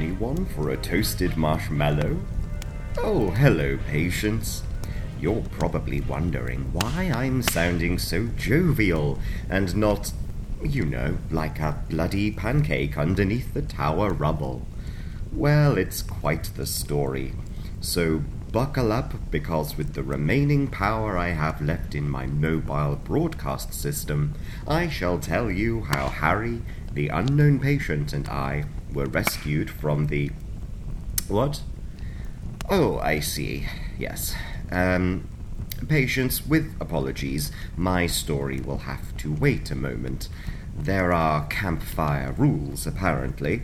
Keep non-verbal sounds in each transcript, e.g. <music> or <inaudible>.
Anyone for a toasted marshmallow? Oh, hello, patients. You're probably wondering why I'm sounding so jovial and not, you know, like a bloody pancake underneath the tower rubble. Well, it's quite the story. So buckle up because with the remaining power I have left in my mobile broadcast system, I shall tell you how Harry, the unknown patient, and I were rescued from the. What? Oh, I see. Yes. Um, patients, with apologies, my story will have to wait a moment. There are campfire rules, apparently.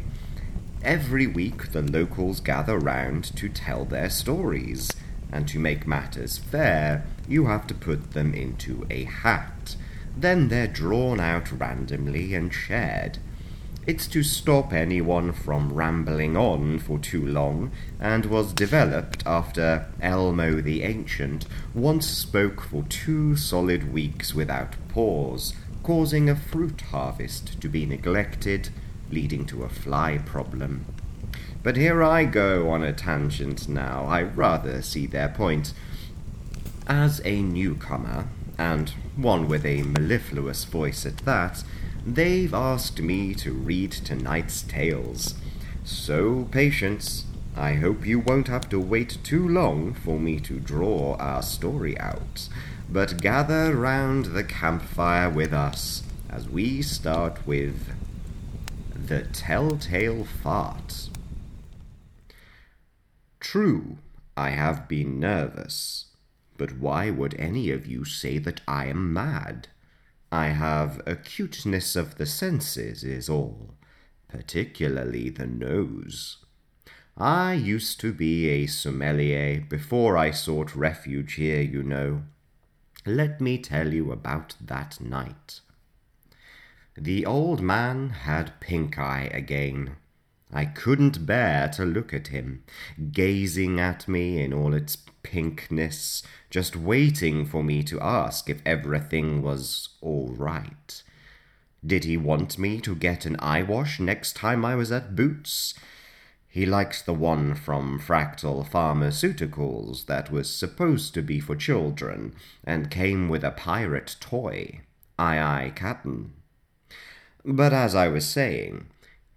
Every week, the locals gather round to tell their stories, and to make matters fair, you have to put them into a hat. Then they're drawn out randomly and shared. It's to stop anyone from rambling on for too long, and was developed after Elmo the Ancient once spoke for two solid weeks without pause, causing a fruit harvest to be neglected, leading to a fly problem. But here I go on a tangent now. I rather see their point. As a newcomer, and one with a mellifluous voice at that, They've asked me to read tonight's tales. So, patience, I hope you won't have to wait too long for me to draw our story out. But gather round the campfire with us as we start with The Telltale Fart. True, I have been nervous, but why would any of you say that I am mad? I have acuteness of the senses, is all, particularly the nose. I used to be a sommelier before I sought refuge here, you know. Let me tell you about that night. The old man had pink eye again. I couldn't bear to look at him, gazing at me in all its pinkness, just waiting for me to ask if everything was all right. Did he want me to get an eye wash next time I was at Boots? He liked the one from Fractal Pharmaceuticals that was supposed to be for children and came with a pirate toy. Aye, aye, Captain. But as I was saying,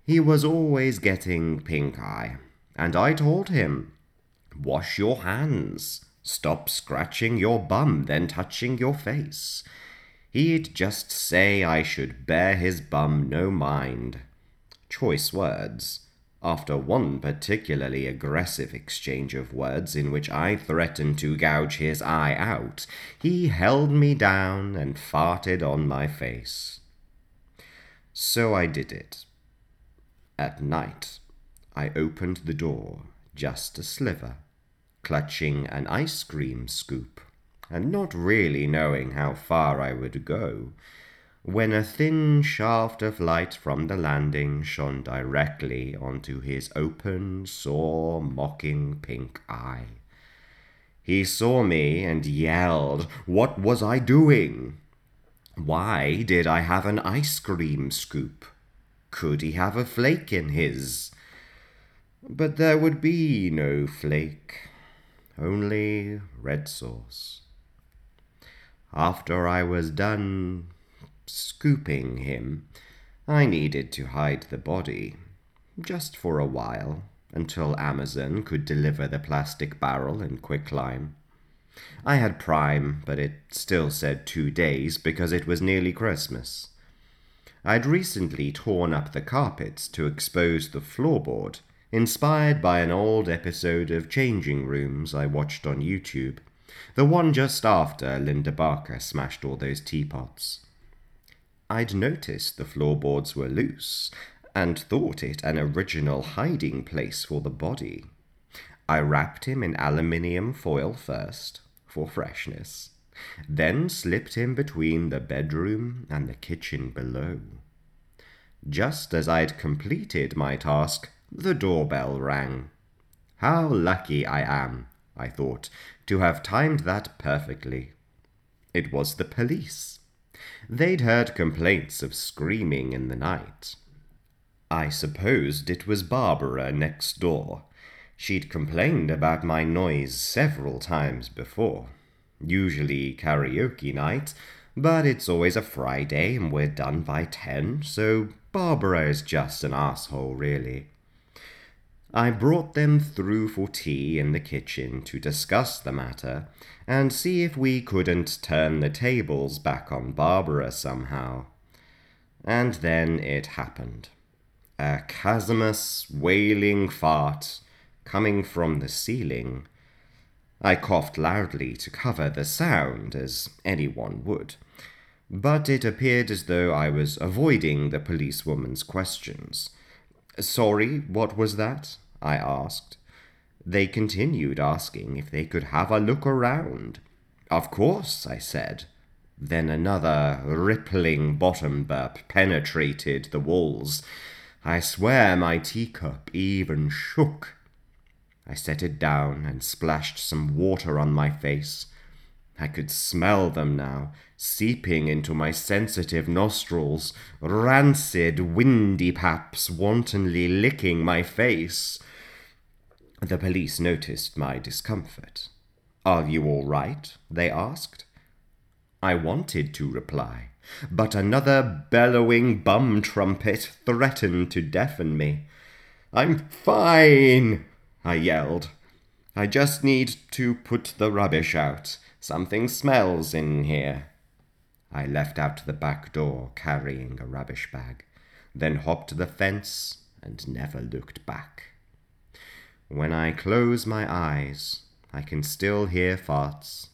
he was always getting pink eye, and I told him Wash your hands. Stop scratching your bum, then touching your face. He'd just say I should bear his bum no mind. Choice words. After one particularly aggressive exchange of words in which I threatened to gouge his eye out, he held me down and farted on my face. So I did it. At night, I opened the door just a sliver clutching an ice cream scoop, and not really knowing how far I would go, when a thin shaft of light from the landing shone directly onto his open, sore, mocking pink eye. He saw me and yelled, What was I doing? Why did I have an ice cream scoop? Could he have a flake in his? But there would be no flake only red sauce. After I was done scooping him, I needed to hide the body, just for a while, until Amazon could deliver the plastic barrel in quicklime. I had Prime, but it still said two days because it was nearly Christmas. I'd recently torn up the carpets to expose the floorboard inspired by an old episode of Changing Rooms I watched on YouTube, the one just after Linda Barker smashed all those teapots. I'd noticed the floorboards were loose and thought it an original hiding place for the body. I wrapped him in aluminium foil first, for freshness, then slipped him between the bedroom and the kitchen below. Just as I'd completed my task, the doorbell rang. How lucky I am, I thought, to have timed that perfectly. It was the police. They'd heard complaints of screaming in the night. I supposed it was Barbara next door. She'd complained about my noise several times before. Usually karaoke night, but it's always a Friday and we're done by ten, so Barbara is just an asshole, really. I brought them through for tea in the kitchen to discuss the matter and see if we couldn't turn the tables back on Barbara somehow. And then it happened. A chasmous, wailing fart coming from the ceiling. I coughed loudly to cover the sound, as anyone would, but it appeared as though I was avoiding the policewoman's questions. Sorry, what was that? I asked. They continued asking if they could have a look around. Of course, I said. Then another rippling bottom burp penetrated the walls. I swear my teacup even shook. I set it down and splashed some water on my face. I could smell them now, seeping into my sensitive nostrils, rancid, windy paps wantonly licking my face. The police noticed my discomfort. Are you all right? they asked. I wanted to reply, but another bellowing bum trumpet threatened to deafen me. I'm fine, I yelled. I just need to put the rubbish out. Something smells in here. I left out the back door carrying a rubbish bag, then hopped the fence and never looked back. When I close my eyes, I can still hear farts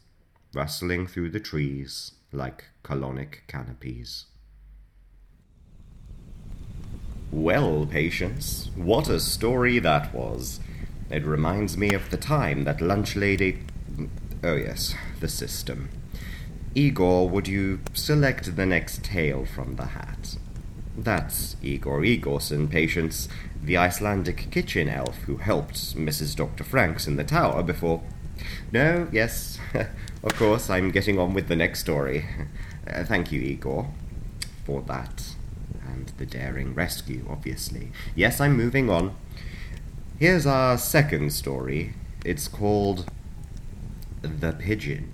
rustling through the trees like colonic canopies. Well, patience, what a story that was! It reminds me of the time that lunch lady. Oh, yes, the system. Igor, would you select the next tale from the hat? That's Igor Igorson, patience, the Icelandic kitchen elf who helped Mrs. Dr. Franks in the tower before. No, yes, <laughs> of course, I'm getting on with the next story. Uh, thank you, Igor, for that. And the daring rescue, obviously. Yes, I'm moving on. Here's our second story. It's called The Pigeon.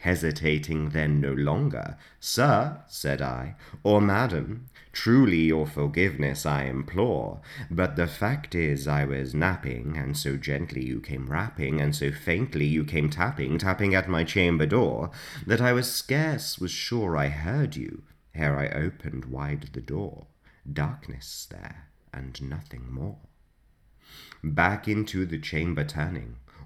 hesitating then no longer. Sir, said I, or madam, truly your forgiveness I implore, but the fact is I was napping, and so gently you came rapping, and so faintly you came tapping, tapping at my chamber door, that I was scarce was sure I heard you, ere I opened wide the door. Darkness there and nothing more. Back into the chamber turning,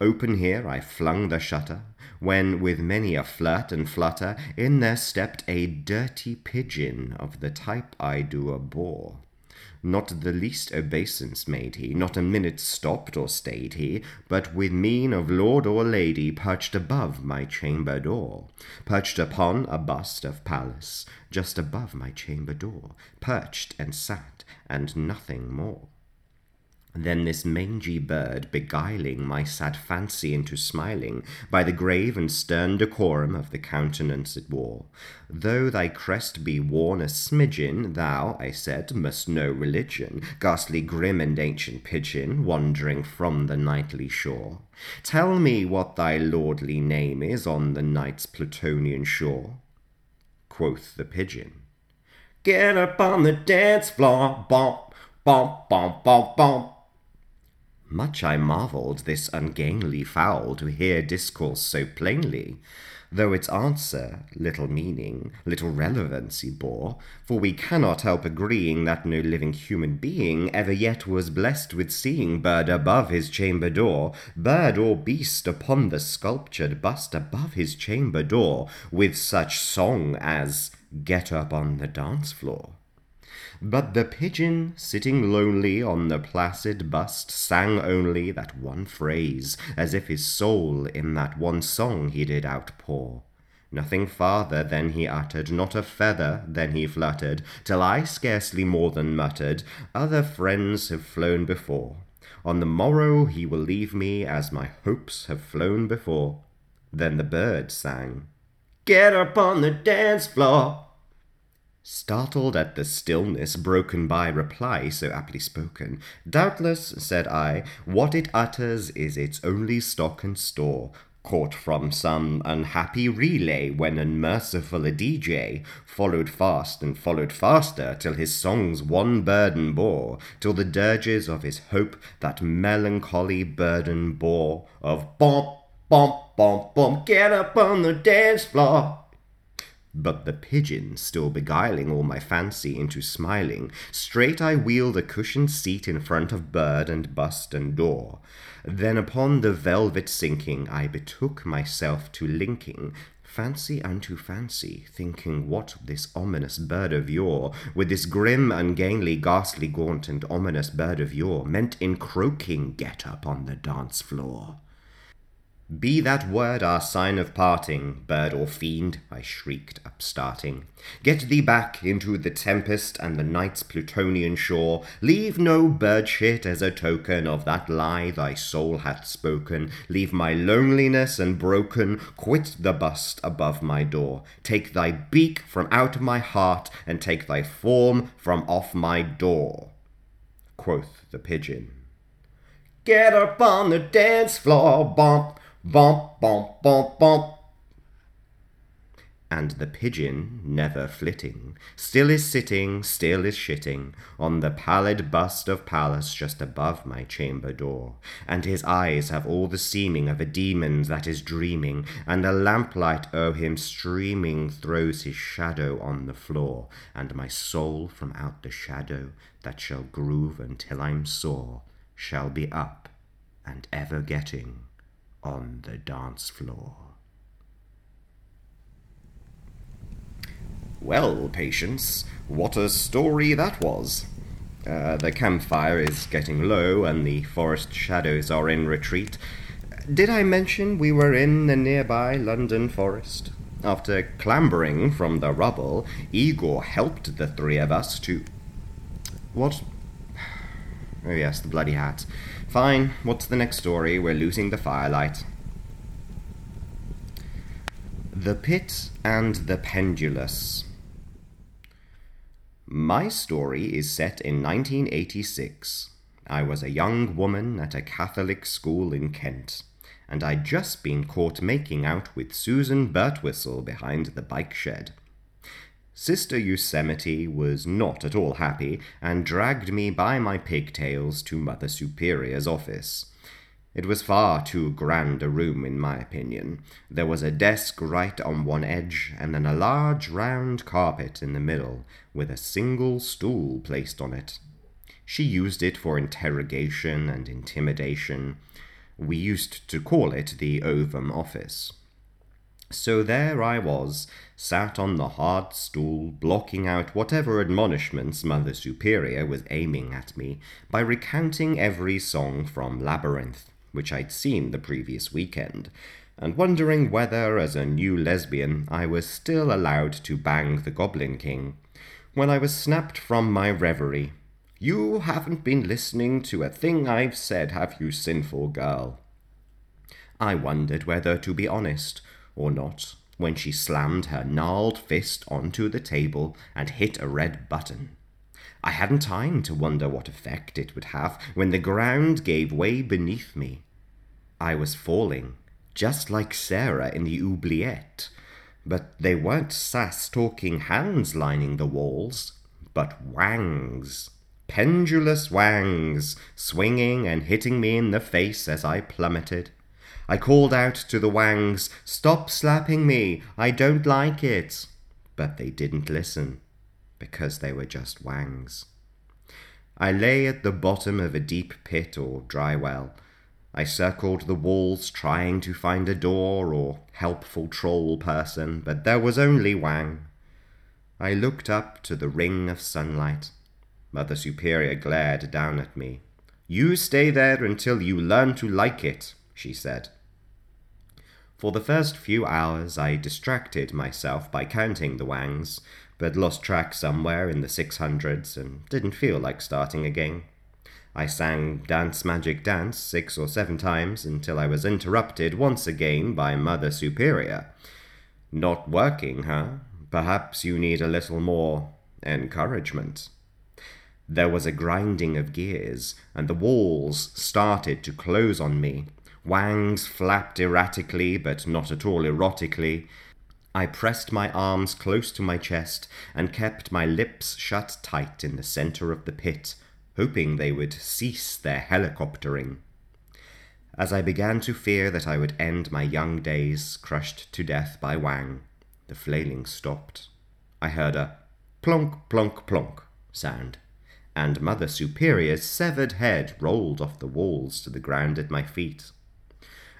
Open here I flung the shutter, when with many a flirt and flutter in there stepped a dirty pigeon of the type I do abhor. Not the least obeisance made he, not a minute stopped or stayed he, but with mien of lord or lady perched above my chamber door, perched upon a bust of Pallas, just above my chamber door, perched and sat, and nothing more. Then this mangy bird, beguiling my sad fancy into smiling, by the grave and stern decorum of the countenance it wore. Though thy crest be worn a smidgen, thou, I said, must know religion, ghastly grim and ancient pigeon, wandering from the nightly shore. Tell me what thy lordly name is on the night's Plutonian shore. Quoth the pigeon, Get up on the dance floor, bump, bump, bump, bump, bump. Much I marvelled this ungainly fowl to hear discourse so plainly, though its answer little meaning, little relevancy bore, for we cannot help agreeing that no living human being ever yet was blessed with seeing bird above his chamber door, bird or beast upon the sculptured bust above his chamber door, with such song as Get up on the dance floor. But the pigeon, sitting lonely on the placid bust, sang only that one phrase, as if his soul in that one song he did outpour. Nothing farther than he uttered, not a feather than he fluttered, till I scarcely more than muttered, Other friends have flown before. On the morrow he will leave me as my hopes have flown before. Then the bird sang, Get up on the dance floor. Startled at the stillness broken by reply so aptly spoken, doubtless, said I, what it utters is its only stock and store, caught from some unhappy relay when unmerciful a DJ followed fast and followed faster till his songs one burden bore, till the dirges of his hope that melancholy burden bore of bomp, bomp, bomp, bomp, get up on the dance floor. But the pigeon, still beguiling all my fancy into smiling, straight I wheeled a cushioned seat in front of bird and bust and door. Then upon the velvet sinking, I betook myself to linking fancy unto fancy, thinking what this ominous bird of yore, with this grim, ungainly, ghastly, gaunt, and ominous bird of yore, meant in croaking get up on the dance floor. Be that word our sign of parting, bird or fiend, I shrieked, upstarting. Get thee back into the tempest and the night's Plutonian shore. Leave no bird shit as a token of that lie thy soul hath spoken. Leave my loneliness and broken, quit the bust above my door. Take thy beak from out my heart, and take thy form from off my door. Quoth the pigeon. Get up on the dance floor, bump Bump, bump, bump, bump. And the pigeon, never flitting, still is sitting, still is shitting, on the pallid bust of Pallas just above my chamber door. And his eyes have all the seeming of a demon's that is dreaming, and the lamplight o'er him streaming throws his shadow on the floor, and my soul from out the shadow that shall groove until I'm sore shall be up and ever getting on the dance floor. Well, Patience, what a story that was. Uh, the campfire is getting low and the forest shadows are in retreat. Did I mention we were in the nearby London forest? After clambering from the rubble, Igor helped the three of us to. What? <sighs> Oh, yes, the bloody hat. Fine, what's the next story? We're losing the firelight. The Pit and the Pendulous. My story is set in 1986. I was a young woman at a Catholic school in Kent, and I'd just been caught making out with Susan Birtwistle behind the bike shed. Sister Yosemite was not at all happy and dragged me by my pigtails to Mother Superior's office. It was far too grand a room, in my opinion. There was a desk right on one edge, and then a large round carpet in the middle, with a single stool placed on it. She used it for interrogation and intimidation. We used to call it the Ovum office. So there I was, sat on the hard stool, blocking out whatever admonishments Mother Superior was aiming at me by recounting every song from Labyrinth, which I'd seen the previous weekend, and wondering whether, as a new lesbian, I was still allowed to bang the Goblin King, when I was snapped from my reverie. You haven't been listening to a thing I've said, have you, sinful girl? I wondered whether to be honest or not when she slammed her gnarled fist onto the table and hit a red button. I hadn't time to wonder what effect it would have when the ground gave way beneath me. I was falling, just like Sarah in the oubliette, but they weren't sass talking hands lining the walls, but wangs. Pendulous wangs, swinging and hitting me in the face as I plummeted. I called out to the wangs, Stop slapping me, I don't like it. But they didn't listen, because they were just wangs. I lay at the bottom of a deep pit or dry well. I circled the walls trying to find a door or helpful troll person, but there was only Wang. I looked up to the ring of sunlight. Mother Superior glared down at me. You stay there until you learn to like it, she said. For the first few hours I distracted myself by counting the wangs, but lost track somewhere in the 600s and didn't feel like starting again. I sang Dance Magic Dance six or seven times until I was interrupted once again by Mother Superior. Not working, huh? Perhaps you need a little more encouragement. There was a grinding of gears, and the walls started to close on me. Wangs flapped erratically, but not at all erotically. I pressed my arms close to my chest and kept my lips shut tight in the center of the pit, hoping they would cease their helicoptering. As I began to fear that I would end my young days crushed to death by Wang, the flailing stopped. I heard a plonk, plonk, plonk sound and Mother Superior's severed head rolled off the walls to the ground at my feet.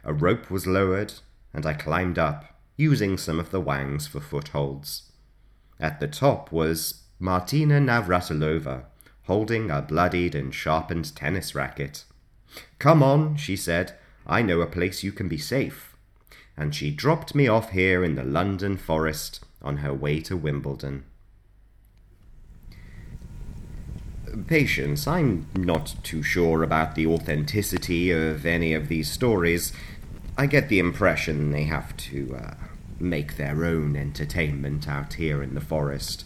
A rope was lowered, and I climbed up, using some of the wangs for footholds. At the top was Martina Navratilova, holding a bloodied and sharpened tennis racket. Come on, she said, I know a place you can be safe. And she dropped me off here in the London forest on her way to Wimbledon. Patience, I'm not too sure about the authenticity of any of these stories. I get the impression they have to uh, make their own entertainment out here in the forest.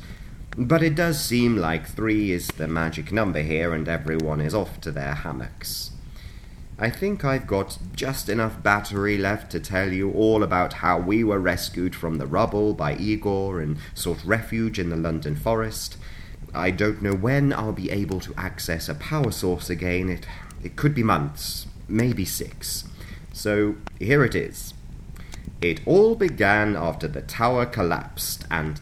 But it does seem like three is the magic number here, and everyone is off to their hammocks. I think I've got just enough battery left to tell you all about how we were rescued from the rubble by Igor and sought refuge in the London forest I don't know when I'll be able to access a power source again. It, it could be months, maybe six. So here it is. It all began after the tower collapsed and